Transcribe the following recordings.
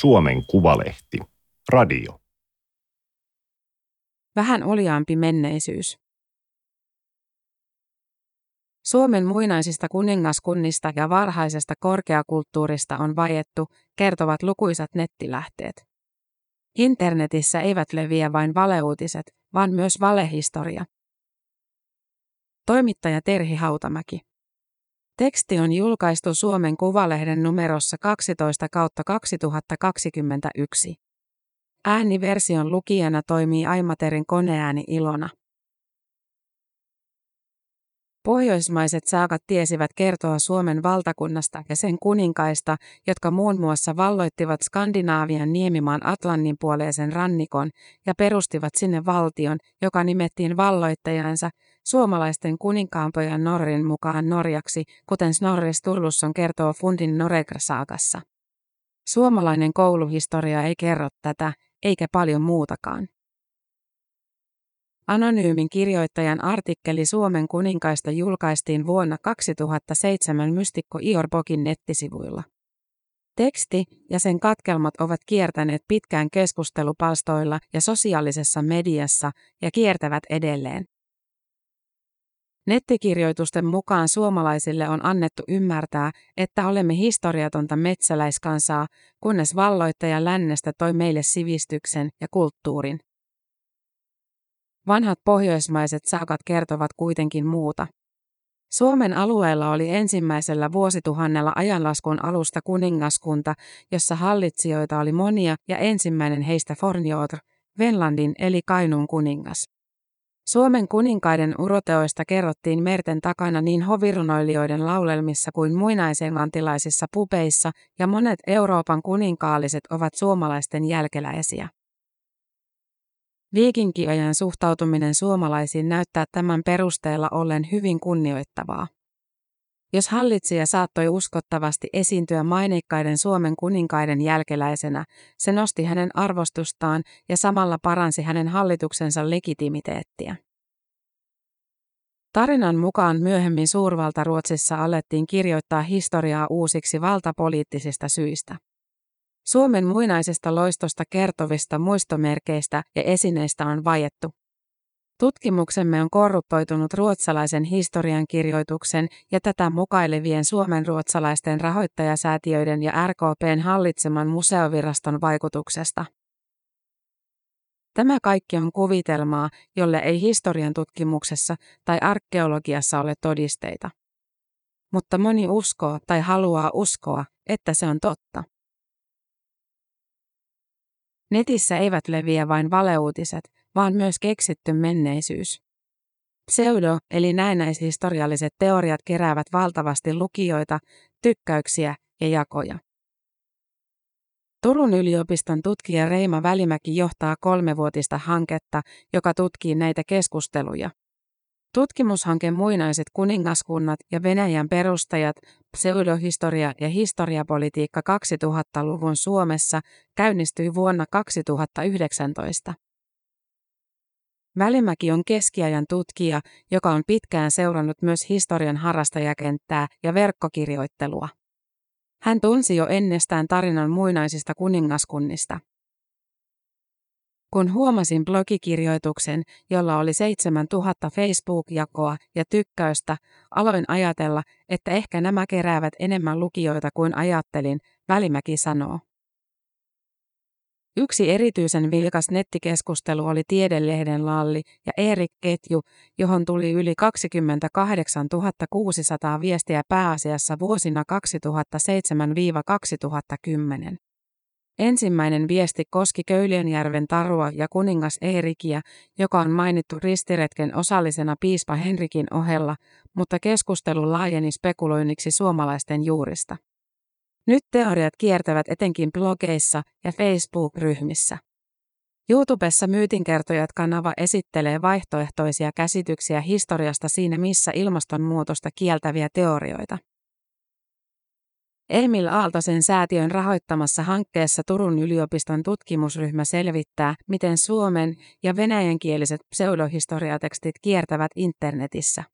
Suomen Kuvalehti. Radio. Vähän oliaampi menneisyys. Suomen muinaisista kuningaskunnista ja varhaisesta korkeakulttuurista on vajettu, kertovat lukuisat nettilähteet. Internetissä eivät leviä vain valeuutiset, vaan myös valehistoria. Toimittaja Terhi Hautamäki. Teksti on julkaistu Suomen Kuvalehden numerossa 12 kautta 2021. Ääniversion lukijana toimii Aimaterin koneääni Ilona. Pohjoismaiset saakat tiesivät kertoa Suomen valtakunnasta ja sen kuninkaista, jotka muun muassa valloittivat Skandinaavian niemimaan Atlannin puoleisen rannikon ja perustivat sinne valtion, joka nimettiin valloittajansa, suomalaisten kuninkaanpojan Norrin mukaan Norjaksi, kuten Snorri Sturluson kertoo Fundin Noregra-saakassa. Suomalainen kouluhistoria ei kerro tätä, eikä paljon muutakaan. Anonyymin kirjoittajan artikkeli Suomen kuninkaista julkaistiin vuonna 2007 mystikko Ior Bokin nettisivuilla. Teksti ja sen katkelmat ovat kiertäneet pitkään keskustelupalstoilla ja sosiaalisessa mediassa ja kiertävät edelleen. Nettikirjoitusten mukaan suomalaisille on annettu ymmärtää, että olemme historiatonta metsäläiskansaa, kunnes valloittaja lännestä toi meille sivistyksen ja kulttuurin. Vanhat pohjoismaiset saakat kertovat kuitenkin muuta. Suomen alueella oli ensimmäisellä vuosituhannella ajanlaskun alusta kuningaskunta, jossa hallitsijoita oli monia ja ensimmäinen heistä Fornjotr, Venlandin eli Kainuun kuningas. Suomen kuninkaiden uroteoista kerrottiin merten takana niin hovirunoilijoiden laulelmissa kuin muinaisenglantilaisissa pupeissa, ja monet Euroopan kuninkaalliset ovat suomalaisten jälkeläisiä. Viikinkiajan suhtautuminen suomalaisiin näyttää tämän perusteella ollen hyvin kunnioittavaa. Jos hallitsija saattoi uskottavasti esiintyä maineikkaiden Suomen kuninkaiden jälkeläisenä, se nosti hänen arvostustaan ja samalla paransi hänen hallituksensa legitimiteettiä. Tarinan mukaan myöhemmin suurvaltaruotsissa alettiin kirjoittaa historiaa uusiksi valtapoliittisista syistä. Suomen muinaisesta loistosta kertovista muistomerkeistä ja esineistä on vajettu. Tutkimuksemme on korruptoitunut ruotsalaisen historiankirjoituksen ja tätä mukailevien Suomen ruotsalaisten rahoittajasäätiöiden ja RKPn hallitseman museoviraston vaikutuksesta. Tämä kaikki on kuvitelmaa, jolle ei historian tutkimuksessa tai arkeologiassa ole todisteita. Mutta moni uskoo tai haluaa uskoa, että se on totta. Netissä eivät leviä vain valeuutiset, vaan myös keksitty menneisyys. Pseudo- eli näennäishistorialliset teoriat keräävät valtavasti lukijoita, tykkäyksiä ja jakoja. Turun yliopiston tutkija Reima Välimäki johtaa kolmevuotista hanketta, joka tutkii näitä keskusteluja. Tutkimushanke Muinaiset kuningaskunnat ja Venäjän perustajat, pseudohistoria ja historiapolitiikka 2000-luvun Suomessa käynnistyi vuonna 2019. Välimäki on keskiajan tutkija, joka on pitkään seurannut myös historian harrastajakenttää ja verkkokirjoittelua. Hän tunsi jo ennestään tarinan muinaisista kuningaskunnista. Kun huomasin blogikirjoituksen, jolla oli 7000 Facebook-jakoa ja tykkäystä, aloin ajatella, että ehkä nämä keräävät enemmän lukijoita kuin ajattelin, Välimäki sanoo. Yksi erityisen vilkas nettikeskustelu oli Tiedelehden Lalli ja Erik Ketju, johon tuli yli 28 600 viestiä pääasiassa vuosina 2007-2010. Ensimmäinen viesti koski Köyliönjärven Tarua ja kuningas Eerikiä, joka on mainittu ristiretken osallisena piispa Henrikin ohella, mutta keskustelu laajeni spekuloinniksi suomalaisten juurista. Nyt teoriat kiertävät etenkin blogeissa ja Facebook-ryhmissä. YouTubessa Myytinkertojat-kanava esittelee vaihtoehtoisia käsityksiä historiasta siinä missä ilmastonmuutosta kieltäviä teorioita. Emil Aaltosen säätiön rahoittamassa hankkeessa Turun yliopiston tutkimusryhmä selvittää, miten suomen ja venäjänkieliset pseudohistoriatekstit kiertävät internetissä.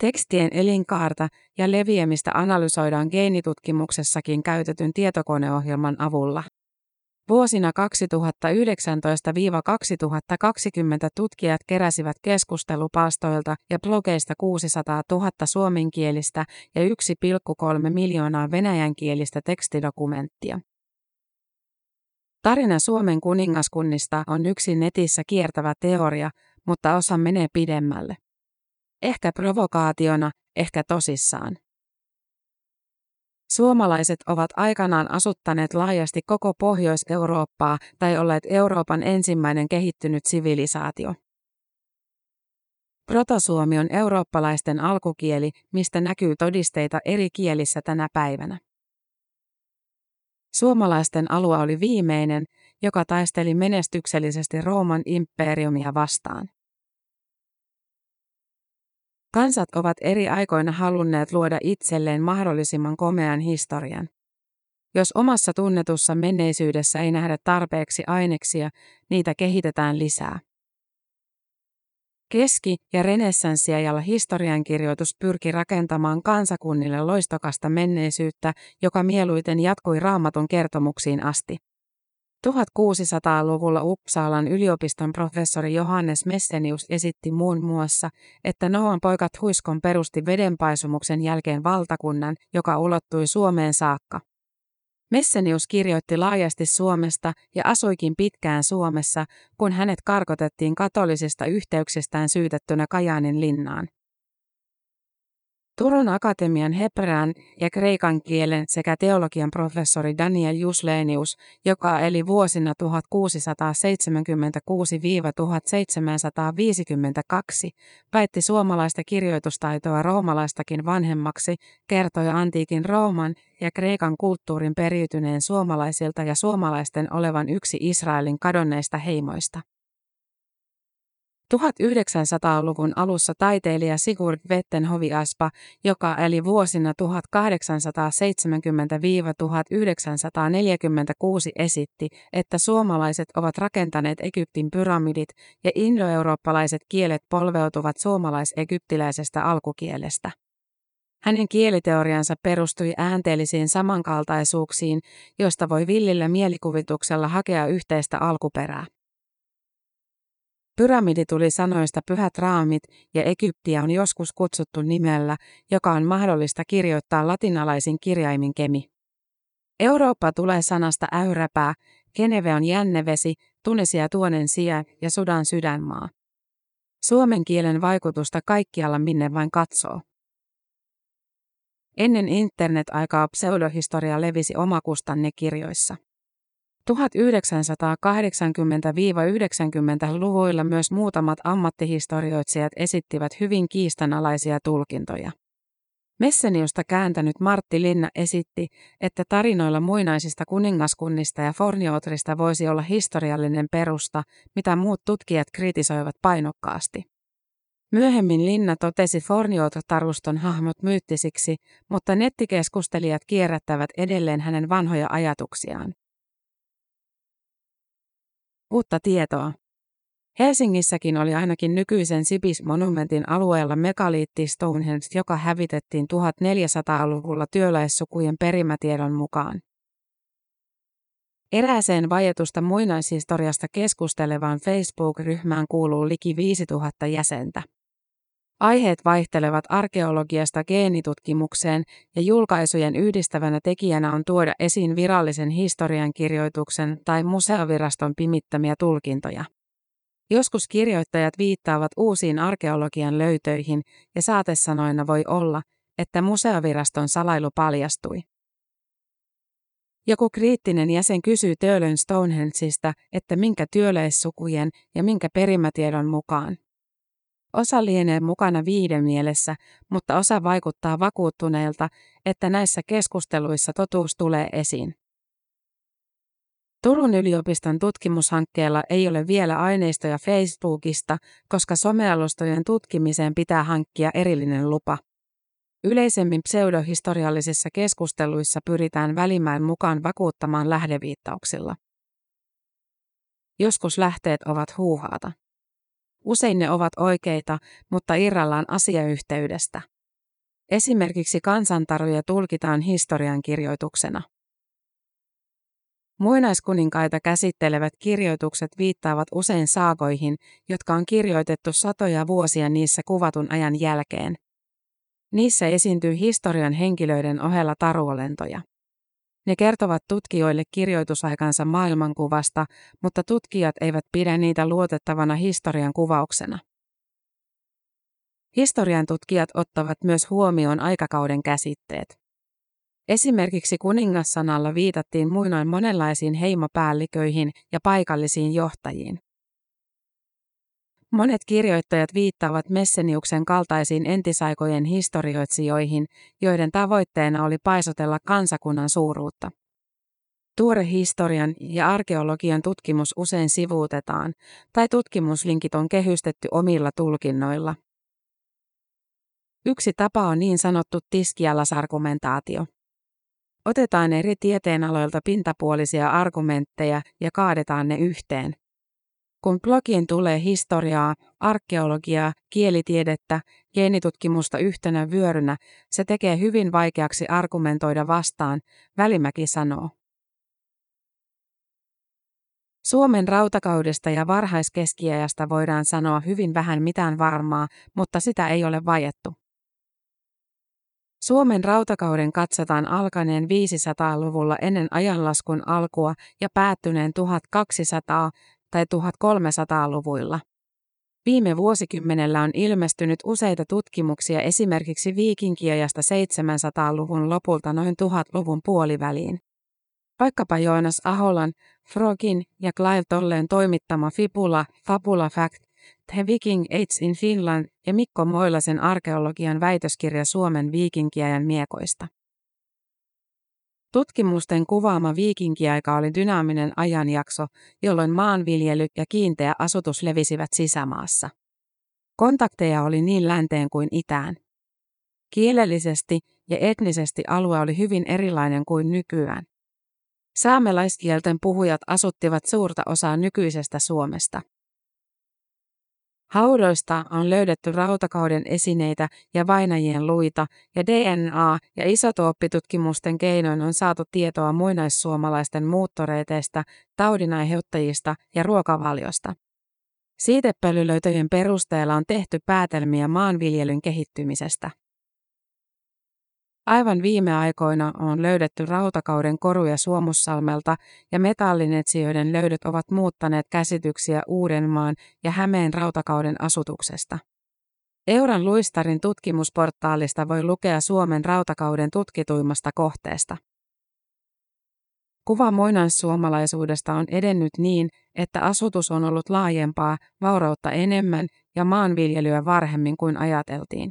Tekstien elinkaarta ja leviämistä analysoidaan geenitutkimuksessakin käytetyn tietokoneohjelman avulla. Vuosina 2019-2020 tutkijat keräsivät keskustelupalstoilta ja blogeista 600 000 suomenkielistä ja 1,3 miljoonaa venäjänkielistä tekstidokumenttia. Tarina Suomen kuningaskunnista on yksi netissä kiertävä teoria, mutta osa menee pidemmälle. Ehkä provokaationa, ehkä tosissaan. Suomalaiset ovat aikanaan asuttaneet laajasti koko Pohjois-Eurooppaa tai olleet Euroopan ensimmäinen kehittynyt sivilisaatio. Protosuomi on eurooppalaisten alkukieli, mistä näkyy todisteita eri kielissä tänä päivänä. Suomalaisten alue oli viimeinen, joka taisteli menestyksellisesti Rooman imperiumia vastaan. Kansat ovat eri aikoina halunneet luoda itselleen mahdollisimman komean historian. Jos omassa tunnetussa menneisyydessä ei nähdä tarpeeksi aineksia, niitä kehitetään lisää. Keski- ja renessanssiajalla historiankirjoitus pyrki rakentamaan kansakunnille loistokasta menneisyyttä, joka mieluiten jatkui raamatun kertomuksiin asti. 1600-luvulla Uppsalan yliopiston professori Johannes Messenius esitti muun muassa, että Noan poikat Huiskon perusti vedenpaisumuksen jälkeen valtakunnan, joka ulottui Suomeen saakka. Messenius kirjoitti laajasti Suomesta ja asuikin pitkään Suomessa, kun hänet karkotettiin katolisista yhteyksistään syytettynä Kajaanin linnaan. Turun Akatemian hebrean ja kreikan kielen sekä teologian professori Daniel Juslenius, joka eli vuosina 1676-1752, väitti suomalaista kirjoitustaitoa roomalaistakin vanhemmaksi, kertoi antiikin Rooman ja Kreikan kulttuurin periytyneen suomalaisilta ja suomalaisten olevan yksi Israelin kadonneista heimoista. 1900-luvun alussa taiteilija Sigurd Vettenhovi-Aspa, joka eli vuosina 1870-1946 esitti, että suomalaiset ovat rakentaneet Egyptin pyramidit ja indoeurooppalaiset kielet polveutuvat suomalais-egyptiläisestä alkukielestä. Hänen kieliteoriansa perustui äänteellisiin samankaltaisuuksiin, joista voi villillä mielikuvituksella hakea yhteistä alkuperää. Pyramidi tuli sanoista pyhät raamit ja Egyptiä on joskus kutsuttu nimellä, joka on mahdollista kirjoittaa latinalaisin kirjaimin kemi. Eurooppa tulee sanasta äyräpää, Geneve on jännevesi, Tunisia tuonen sija ja Sudan sydänmaa. Suomen kielen vaikutusta kaikkialla minne vain katsoo. Ennen internet-aikaa pseudohistoria levisi omakustanne kirjoissa. 1980-90-luvuilla myös muutamat ammattihistorioitsijat esittivät hyvin kiistanalaisia tulkintoja. Messeniusta kääntänyt Martti Linna esitti, että tarinoilla muinaisista kuningaskunnista ja Forniotrista voisi olla historiallinen perusta, mitä muut tutkijat kritisoivat painokkaasti. Myöhemmin Linna totesi Forniot-taruston hahmot myyttisiksi, mutta nettikeskustelijat kierrättävät edelleen hänen vanhoja ajatuksiaan. Uutta tietoa. Helsingissäkin oli ainakin nykyisen Sibis-monumentin alueella megaliitti Stonehenge, joka hävitettiin 1400-luvulla työläissukujen perimätiedon mukaan. Erääseen vajetusta muinaishistoriasta keskustelevaan Facebook-ryhmään kuuluu liki 5000 jäsentä. Aiheet vaihtelevat arkeologiasta geenitutkimukseen ja julkaisujen yhdistävänä tekijänä on tuoda esiin virallisen historiankirjoituksen tai museoviraston pimittämiä tulkintoja. Joskus kirjoittajat viittaavat uusiin arkeologian löytöihin ja saatesanoina voi olla, että museoviraston salailu paljastui. Joku kriittinen jäsen kysyy Töölön Stonehengeista, että minkä työleissukujen ja minkä perimätiedon mukaan. Osa lienee mukana viiden mielessä, mutta osa vaikuttaa vakuuttuneelta, että näissä keskusteluissa totuus tulee esiin. Turun yliopiston tutkimushankkeella ei ole vielä aineistoja Facebookista, koska somealustojen tutkimiseen pitää hankkia erillinen lupa. Yleisemmin pseudohistoriallisissa keskusteluissa pyritään välimään mukaan vakuuttamaan lähdeviittauksilla. Joskus lähteet ovat huuhaata. Usein ne ovat oikeita, mutta irrallaan asiayhteydestä. Esimerkiksi kansantaruja tulkitaan historiankirjoituksena. Muinaiskuninkaita käsittelevät kirjoitukset viittaavat usein saakoihin, jotka on kirjoitettu satoja vuosia niissä kuvatun ajan jälkeen. Niissä esiintyy historian henkilöiden ohella taruolentoja. Ne kertovat tutkijoille kirjoitusaikansa maailmankuvasta, mutta tutkijat eivät pidä niitä luotettavana historian kuvauksena. Historian tutkijat ottavat myös huomioon aikakauden käsitteet. Esimerkiksi kuningassanalla viitattiin muinoin monenlaisiin heimopäälliköihin ja paikallisiin johtajiin. Monet kirjoittajat viittaavat Messeniuksen kaltaisiin entisaikojen historioitsijoihin, joiden tavoitteena oli paisotella kansakunnan suuruutta. Tuore historian ja arkeologian tutkimus usein sivuutetaan, tai tutkimuslinkit on kehystetty omilla tulkinnoilla. Yksi tapa on niin sanottu tiskialasargumentaatio. Otetaan eri tieteenaloilta pintapuolisia argumentteja ja kaadetaan ne yhteen. Kun blogiin tulee historiaa, arkeologiaa, kielitiedettä, geenitutkimusta yhtenä vyörynä, se tekee hyvin vaikeaksi argumentoida vastaan, Välimäki sanoo. Suomen rautakaudesta ja varhaiskeskiajasta voidaan sanoa hyvin vähän mitään varmaa, mutta sitä ei ole vajettu. Suomen rautakauden katsotaan alkaneen 500-luvulla ennen ajanlaskun alkua ja päättyneen 1200- tai 1300-luvuilla. Viime vuosikymmenellä on ilmestynyt useita tutkimuksia esimerkiksi viikinkiajasta 700-luvun lopulta noin 1000-luvun puoliväliin. Vaikkapa Joonas Aholan, Frogin ja Clive Tolleen toimittama Fibula, Fabula Fact, The Viking Age in Finland ja Mikko Moilasen arkeologian väitöskirja Suomen viikinkiajan miekoista. Tutkimusten kuvaama viikinkiaika oli dynaaminen ajanjakso, jolloin maanviljely ja kiinteä asutus levisivät sisämaassa. Kontakteja oli niin länteen kuin itään. Kielellisesti ja etnisesti alue oli hyvin erilainen kuin nykyään. Saamelaiskielten puhujat asuttivat suurta osaa nykyisestä Suomesta. Haudoista on löydetty rautakauden esineitä ja vainajien luita, ja DNA- ja isotooppitutkimusten keinoin on saatu tietoa muinaissuomalaisten muuttoreiteistä, taudinaiheuttajista ja ruokavaliosta. Siitepölylöytöjen perusteella on tehty päätelmiä maanviljelyn kehittymisestä. Aivan viime aikoina on löydetty rautakauden koruja Suomussalmelta ja metallinetsijöiden löydöt ovat muuttaneet käsityksiä Uudenmaan ja Hämeen rautakauden asutuksesta. Euran luistarin tutkimusportaalista voi lukea Suomen rautakauden tutkituimmasta kohteesta. Kuva muinaissuomalaisuudesta on edennyt niin, että asutus on ollut laajempaa, vaurautta enemmän ja maanviljelyä varhemmin kuin ajateltiin.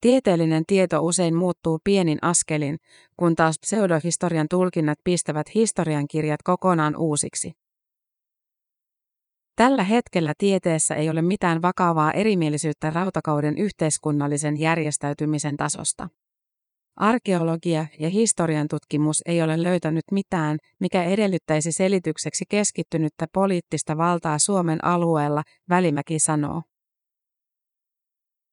Tieteellinen tieto usein muuttuu pienin askelin, kun taas pseudohistorian tulkinnat pistävät historiankirjat kokonaan uusiksi. Tällä hetkellä tieteessä ei ole mitään vakavaa erimielisyyttä rautakauden yhteiskunnallisen järjestäytymisen tasosta. Arkeologia ja historian tutkimus ei ole löytänyt mitään, mikä edellyttäisi selitykseksi keskittynyttä poliittista valtaa Suomen alueella, Välimäki sanoo.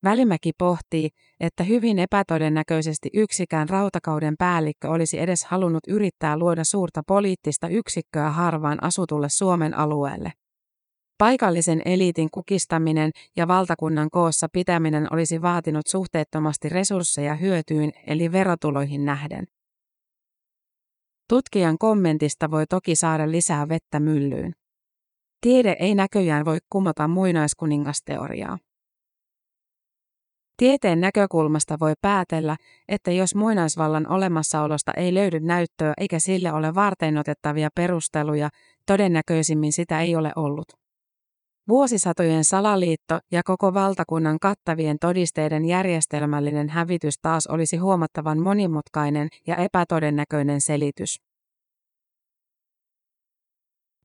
Välimäki pohtii, että hyvin epätodennäköisesti yksikään rautakauden päällikkö olisi edes halunnut yrittää luoda suurta poliittista yksikköä harvaan asutulle Suomen alueelle. Paikallisen eliitin kukistaminen ja valtakunnan koossa pitäminen olisi vaatinut suhteettomasti resursseja hyötyyn eli verotuloihin nähden. Tutkijan kommentista voi toki saada lisää vettä myllyyn. Tiede ei näköjään voi kumota muinaiskuningasteoriaa. Tieteen näkökulmasta voi päätellä, että jos muinaisvallan olemassaolosta ei löydy näyttöä eikä sille ole varteenotettavia perusteluja, todennäköisimmin sitä ei ole ollut. Vuosisatojen salaliitto ja koko valtakunnan kattavien todisteiden järjestelmällinen hävitys taas olisi huomattavan monimutkainen ja epätodennäköinen selitys.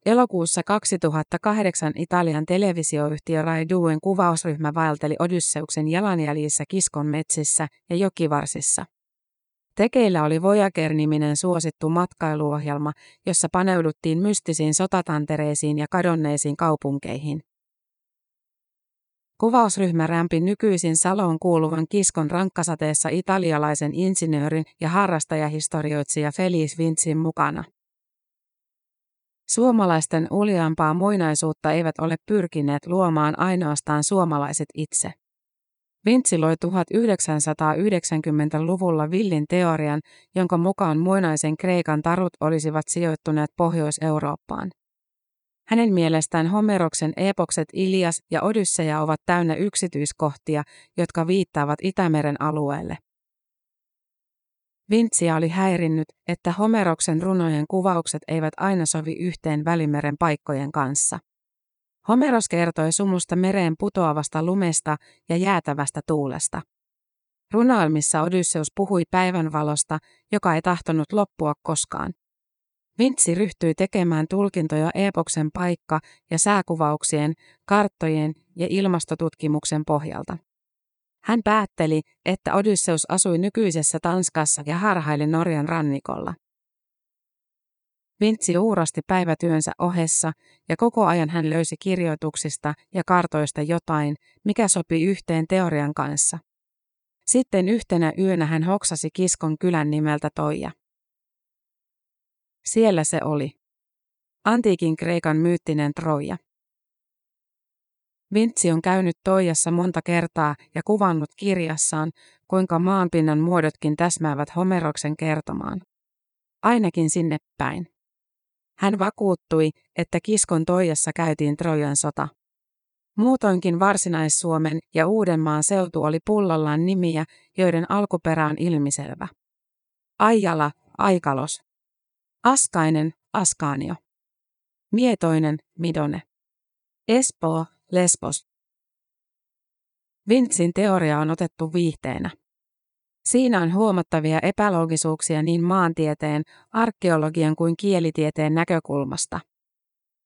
Elokuussa 2008 Italian televisioyhtiö Rai Duen kuvausryhmä vaelteli Odysseuksen jalanjäljissä kiskon metsissä ja jokivarsissa. Tekeillä oli Voyager-niminen suosittu matkailuohjelma, jossa paneuduttiin mystisiin sotatantereisiin ja kadonneisiin kaupunkeihin. Kuvausryhmä rämpi nykyisin Saloon kuuluvan kiskon rankkasateessa italialaisen insinöörin ja harrastajahistorioitsija Felice Vincin mukana. Suomalaisten uljampaa muinaisuutta eivät ole pyrkineet luomaan ainoastaan suomalaiset itse. Vintsi loi 1990-luvulla villin teorian, jonka mukaan muinaisen Kreikan tarut olisivat sijoittuneet Pohjois-Eurooppaan. Hänen mielestään Homeroksen epokset Ilias ja Odysseja ovat täynnä yksityiskohtia, jotka viittaavat Itämeren alueelle. Vintsia oli häirinnyt, että Homeroksen runojen kuvaukset eivät aina sovi yhteen Välimeren paikkojen kanssa. Homeros kertoi sumusta mereen putoavasta lumesta ja jäätävästä tuulesta. Runoilmissa Odysseus puhui päivänvalosta, joka ei tahtonut loppua koskaan. Vintsi ryhtyi tekemään tulkintoja epoksen paikka- ja sääkuvauksien, karttojen ja ilmastotutkimuksen pohjalta. Hän päätteli, että Odysseus asui nykyisessä Tanskassa ja harhaili Norjan rannikolla. Vintsi uurasti päivätyönsä ohessa ja koko ajan hän löysi kirjoituksista ja kartoista jotain, mikä sopi yhteen teorian kanssa. Sitten yhtenä yönä hän hoksasi kiskon kylän nimeltä Toija. Siellä se oli. Antiikin Kreikan myyttinen Troja. Vintsi on käynyt Toijassa monta kertaa ja kuvannut kirjassaan, kuinka maanpinnan muodotkin täsmäävät Homeroksen kertomaan. Ainakin sinne päin. Hän vakuuttui, että Kiskon Toijassa käytiin Trojan sota. Muutoinkin Varsinais-Suomen ja Uudenmaan seutu oli pullollaan nimiä, joiden alkuperä on ilmiselvä. Aijala, Aikalos. Askainen, Askaanio. Mietoinen, Midone. Espoo, Lesbos. Vintsin teoria on otettu viihteenä. Siinä on huomattavia epäloogisuuksia niin maantieteen, arkeologian kuin kielitieteen näkökulmasta.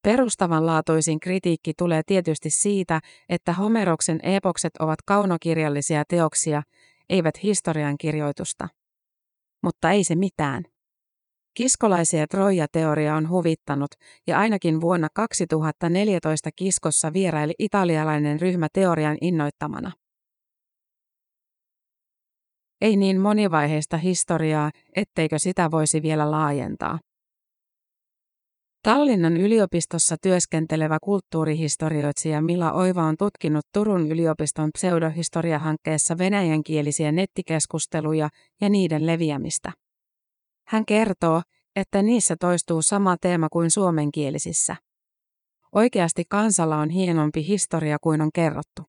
Perustavanlaatuisin kritiikki tulee tietysti siitä, että Homeroksen epokset ovat kaunokirjallisia teoksia, eivät historian kirjoitusta. Mutta ei se mitään. Kiskolaisia Troja-teoria on huvittanut, ja ainakin vuonna 2014 Kiskossa vieraili italialainen ryhmä teorian innoittamana. Ei niin monivaiheista historiaa, etteikö sitä voisi vielä laajentaa. Tallinnan yliopistossa työskentelevä kulttuurihistorioitsija Mila Oiva on tutkinut Turun yliopiston pseudohistoriahankkeessa venäjänkielisiä nettikeskusteluja ja niiden leviämistä. Hän kertoo, että niissä toistuu sama teema kuin suomenkielisissä. Oikeasti kansalla on hienompi historia kuin on kerrottu.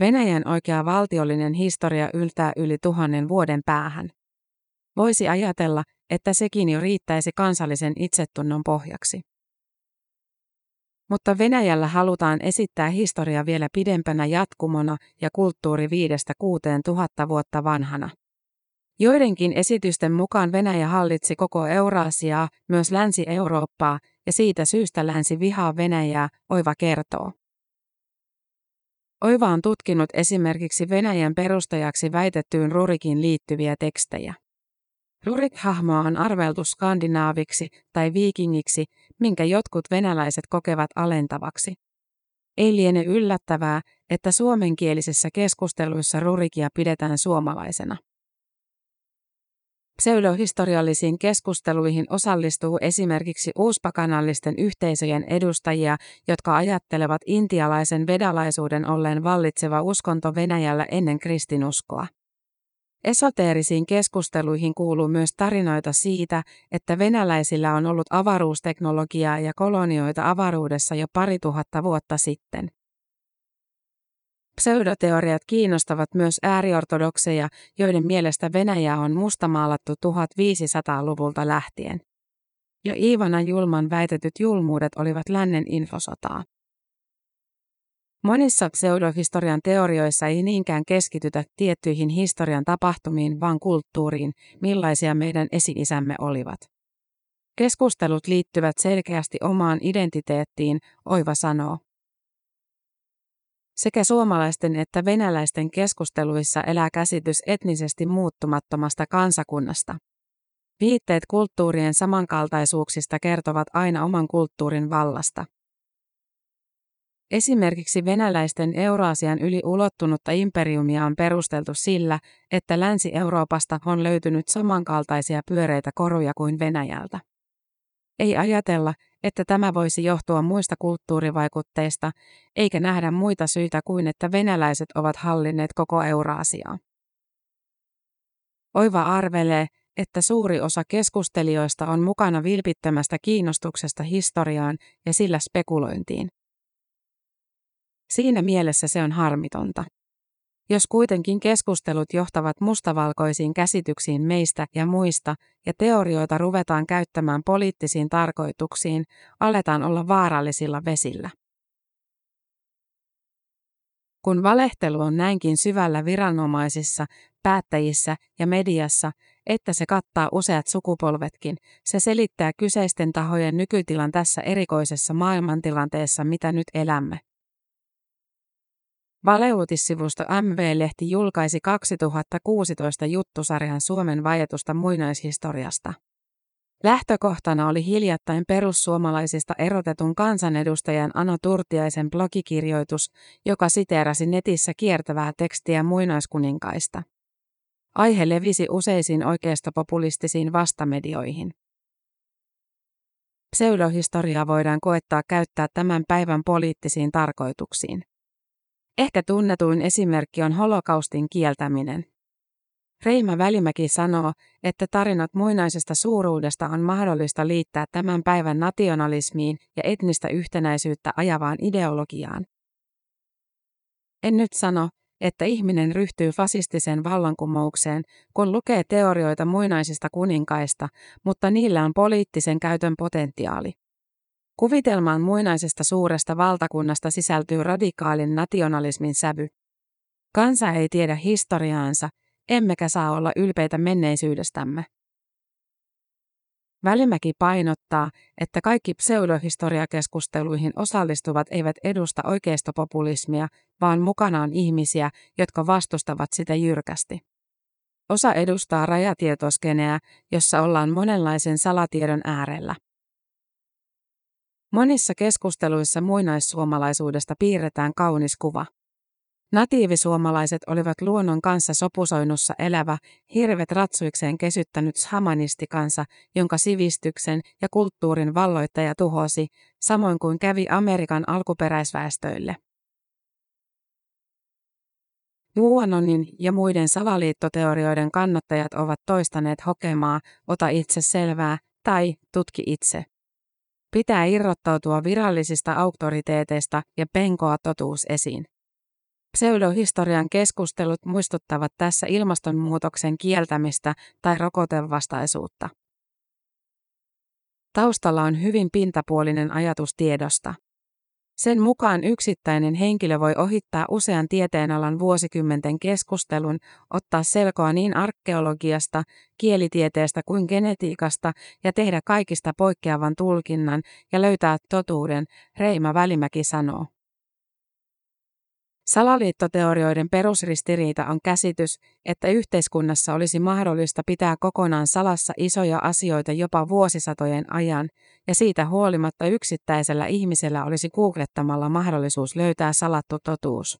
Venäjän oikea valtiollinen historia yltää yli tuhannen vuoden päähän. Voisi ajatella, että sekin jo riittäisi kansallisen itsetunnon pohjaksi. Mutta Venäjällä halutaan esittää historia vielä pidempänä jatkumona ja kulttuuri viidestä kuuteen tuhatta vuotta vanhana. Joidenkin esitysten mukaan Venäjä hallitsi koko Euraasiaa, myös Länsi-Eurooppaa, ja siitä syystä länsi vihaa Venäjää, Oiva kertoo. Oiva on tutkinut esimerkiksi Venäjän perustajaksi väitettyyn Rurikin liittyviä tekstejä. Rurik-hahmoa on arveltu skandinaaviksi tai viikingiksi, minkä jotkut venäläiset kokevat alentavaksi. Ei liene yllättävää, että suomenkielisissä keskusteluissa Rurikia pidetään suomalaisena. Pseudohistoriallisiin keskusteluihin osallistuu esimerkiksi uuspakanallisten yhteisöjen edustajia, jotka ajattelevat intialaisen vedalaisuuden olleen vallitseva uskonto Venäjällä ennen kristinuskoa. Esoteerisiin keskusteluihin kuuluu myös tarinoita siitä, että venäläisillä on ollut avaruusteknologiaa ja kolonioita avaruudessa jo pari tuhatta vuotta sitten. Pseudoteoriat kiinnostavat myös ääriortodokseja, joiden mielestä Venäjä on mustamaalattu 1500-luvulta lähtien. Jo Iivana Julman väitetyt julmuudet olivat lännen infosotaa. Monissa pseudohistorian teorioissa ei niinkään keskitytä tiettyihin historian tapahtumiin, vaan kulttuuriin, millaisia meidän esi-isämme olivat. Keskustelut liittyvät selkeästi omaan identiteettiin, Oiva sanoo. Sekä suomalaisten että venäläisten keskusteluissa elää käsitys etnisesti muuttumattomasta kansakunnasta. Viitteet kulttuurien samankaltaisuuksista kertovat aina oman kulttuurin vallasta. Esimerkiksi venäläisten Euraasian yli ulottunutta imperiumia on perusteltu sillä, että Länsi-Euroopasta on löytynyt samankaltaisia pyöreitä koruja kuin Venäjältä. Ei ajatella, että tämä voisi johtua muista kulttuurivaikutteista, eikä nähdä muita syitä kuin että venäläiset ovat hallinneet koko Euraasiaa. Oiva arvelee, että suuri osa keskustelijoista on mukana vilpittömästä kiinnostuksesta historiaan ja sillä spekulointiin. Siinä mielessä se on harmitonta. Jos kuitenkin keskustelut johtavat mustavalkoisiin käsityksiin meistä ja muista, ja teorioita ruvetaan käyttämään poliittisiin tarkoituksiin, aletaan olla vaarallisilla vesillä. Kun valehtelu on näinkin syvällä viranomaisissa, päättäjissä ja mediassa, että se kattaa useat sukupolvetkin, se selittää kyseisten tahojen nykytilan tässä erikoisessa maailmantilanteessa, mitä nyt elämme. Valeuutissivusto MV-lehti julkaisi 2016 juttusarjan Suomen vajetusta muinaishistoriasta. Lähtökohtana oli hiljattain perussuomalaisista erotetun kansanedustajan Ano Turtiaisen blogikirjoitus, joka siteerasi netissä kiertävää tekstiä muinaiskuninkaista. Aihe levisi useisiin oikeistopopulistisiin vastamedioihin. Pseudohistoriaa voidaan koettaa käyttää tämän päivän poliittisiin tarkoituksiin. Ehkä tunnetuin esimerkki on holokaustin kieltäminen. Reima Välimäki sanoo, että tarinat muinaisesta suuruudesta on mahdollista liittää tämän päivän nationalismiin ja etnistä yhtenäisyyttä ajavaan ideologiaan. En nyt sano, että ihminen ryhtyy fasistiseen vallankumoukseen, kun lukee teorioita muinaisista kuninkaista, mutta niillä on poliittisen käytön potentiaali. Kuvitelmaan muinaisesta suuresta valtakunnasta sisältyy radikaalin nationalismin sävy. Kansa ei tiedä historiaansa, emmekä saa olla ylpeitä menneisyydestämme. Välimäki painottaa, että kaikki pseudohistoriakeskusteluihin osallistuvat eivät edusta oikeistopopulismia, vaan mukana on ihmisiä, jotka vastustavat sitä jyrkästi. Osa edustaa rajatietoskeneä, jossa ollaan monenlaisen salatiedon äärellä. Monissa keskusteluissa muinaissuomalaisuudesta piirretään kaunis kuva. Natiivisuomalaiset olivat luonnon kanssa sopusoinnussa elävä, hirvet ratsuikseen kesyttänyt shamanistikansa, jonka sivistyksen ja kulttuurin valloittaja tuhosi, samoin kuin kävi Amerikan alkuperäisväestöille. QAnonin ja muiden salaliittoteorioiden kannattajat ovat toistaneet hokemaa, ota itse selvää tai tutki itse. Pitää irrottautua virallisista auktoriteeteista ja penkoa totuus esiin. Pseudohistorian keskustelut muistuttavat tässä ilmastonmuutoksen kieltämistä tai rokotevastaisuutta. Taustalla on hyvin pintapuolinen ajatus tiedosta. Sen mukaan yksittäinen henkilö voi ohittaa usean tieteenalan vuosikymmenten keskustelun, ottaa selkoa niin arkeologiasta, kielitieteestä kuin genetiikasta ja tehdä kaikista poikkeavan tulkinnan ja löytää totuuden, Reima Välimäki sanoo. Salaliittoteorioiden perusristiriita on käsitys, että yhteiskunnassa olisi mahdollista pitää kokonaan salassa isoja asioita jopa vuosisatojen ajan, ja siitä huolimatta yksittäisellä ihmisellä olisi googlettamalla mahdollisuus löytää salattu totuus.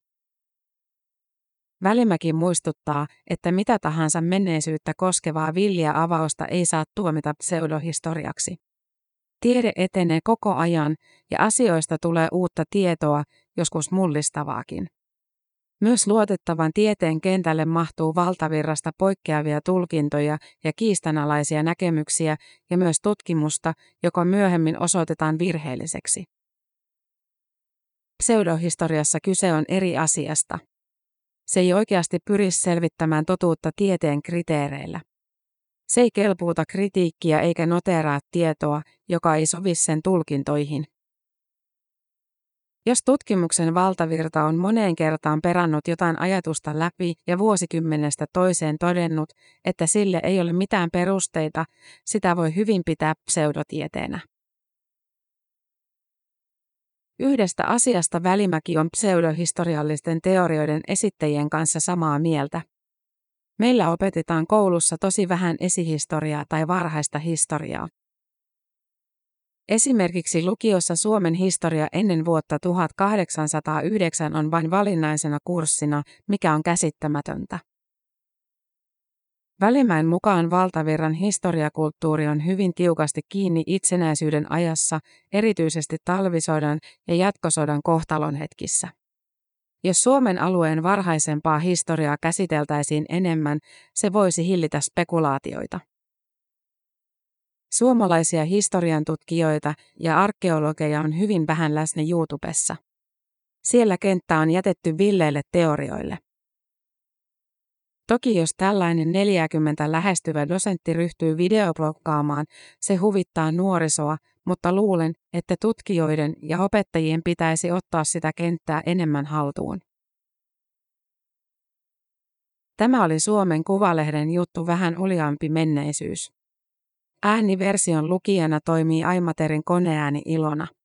Välimäki muistuttaa, että mitä tahansa menneisyyttä koskevaa villiä avausta ei saa tuomita pseudohistoriaksi. Tiede etenee koko ajan ja asioista tulee uutta tietoa, joskus mullistavaakin. Myös luotettavan tieteen kentälle mahtuu valtavirrasta poikkeavia tulkintoja ja kiistanalaisia näkemyksiä ja myös tutkimusta, joka myöhemmin osoitetaan virheelliseksi. Pseudohistoriassa kyse on eri asiasta. Se ei oikeasti pyri selvittämään totuutta tieteen kriteereillä. Se ei kelpuuta kritiikkiä eikä noteraa tietoa, joka ei sovi sen tulkintoihin. Jos tutkimuksen valtavirta on moneen kertaan perannut jotain ajatusta läpi ja vuosikymmenestä toiseen todennut, että sille ei ole mitään perusteita, sitä voi hyvin pitää pseudotieteenä. Yhdestä asiasta Välimäki on pseudohistoriallisten teorioiden esittäjien kanssa samaa mieltä. Meillä opetetaan koulussa tosi vähän esihistoriaa tai varhaista historiaa. Esimerkiksi lukiossa Suomen historia ennen vuotta 1809 on vain valinnaisena kurssina, mikä on käsittämätöntä. Välimäen mukaan valtavirran historiakulttuuri on hyvin tiukasti kiinni itsenäisyyden ajassa, erityisesti talvisodan ja jatkosodan kohtalonhetkissä. Jos Suomen alueen varhaisempaa historiaa käsiteltäisiin enemmän, se voisi hillitä spekulaatioita. Suomalaisia historian tutkijoita ja arkeologeja on hyvin vähän läsnä YouTubessa. Siellä kenttä on jätetty villeille teorioille. Toki jos tällainen 40 lähestyvä dosentti ryhtyy videoblokkaamaan, se huvittaa nuorisoa, mutta luulen, että tutkijoiden ja opettajien pitäisi ottaa sitä kenttää enemmän haltuun. Tämä oli Suomen Kuvalehden juttu vähän uliampi menneisyys. Ääniversion lukijana toimii Aimaterin koneääni Ilona.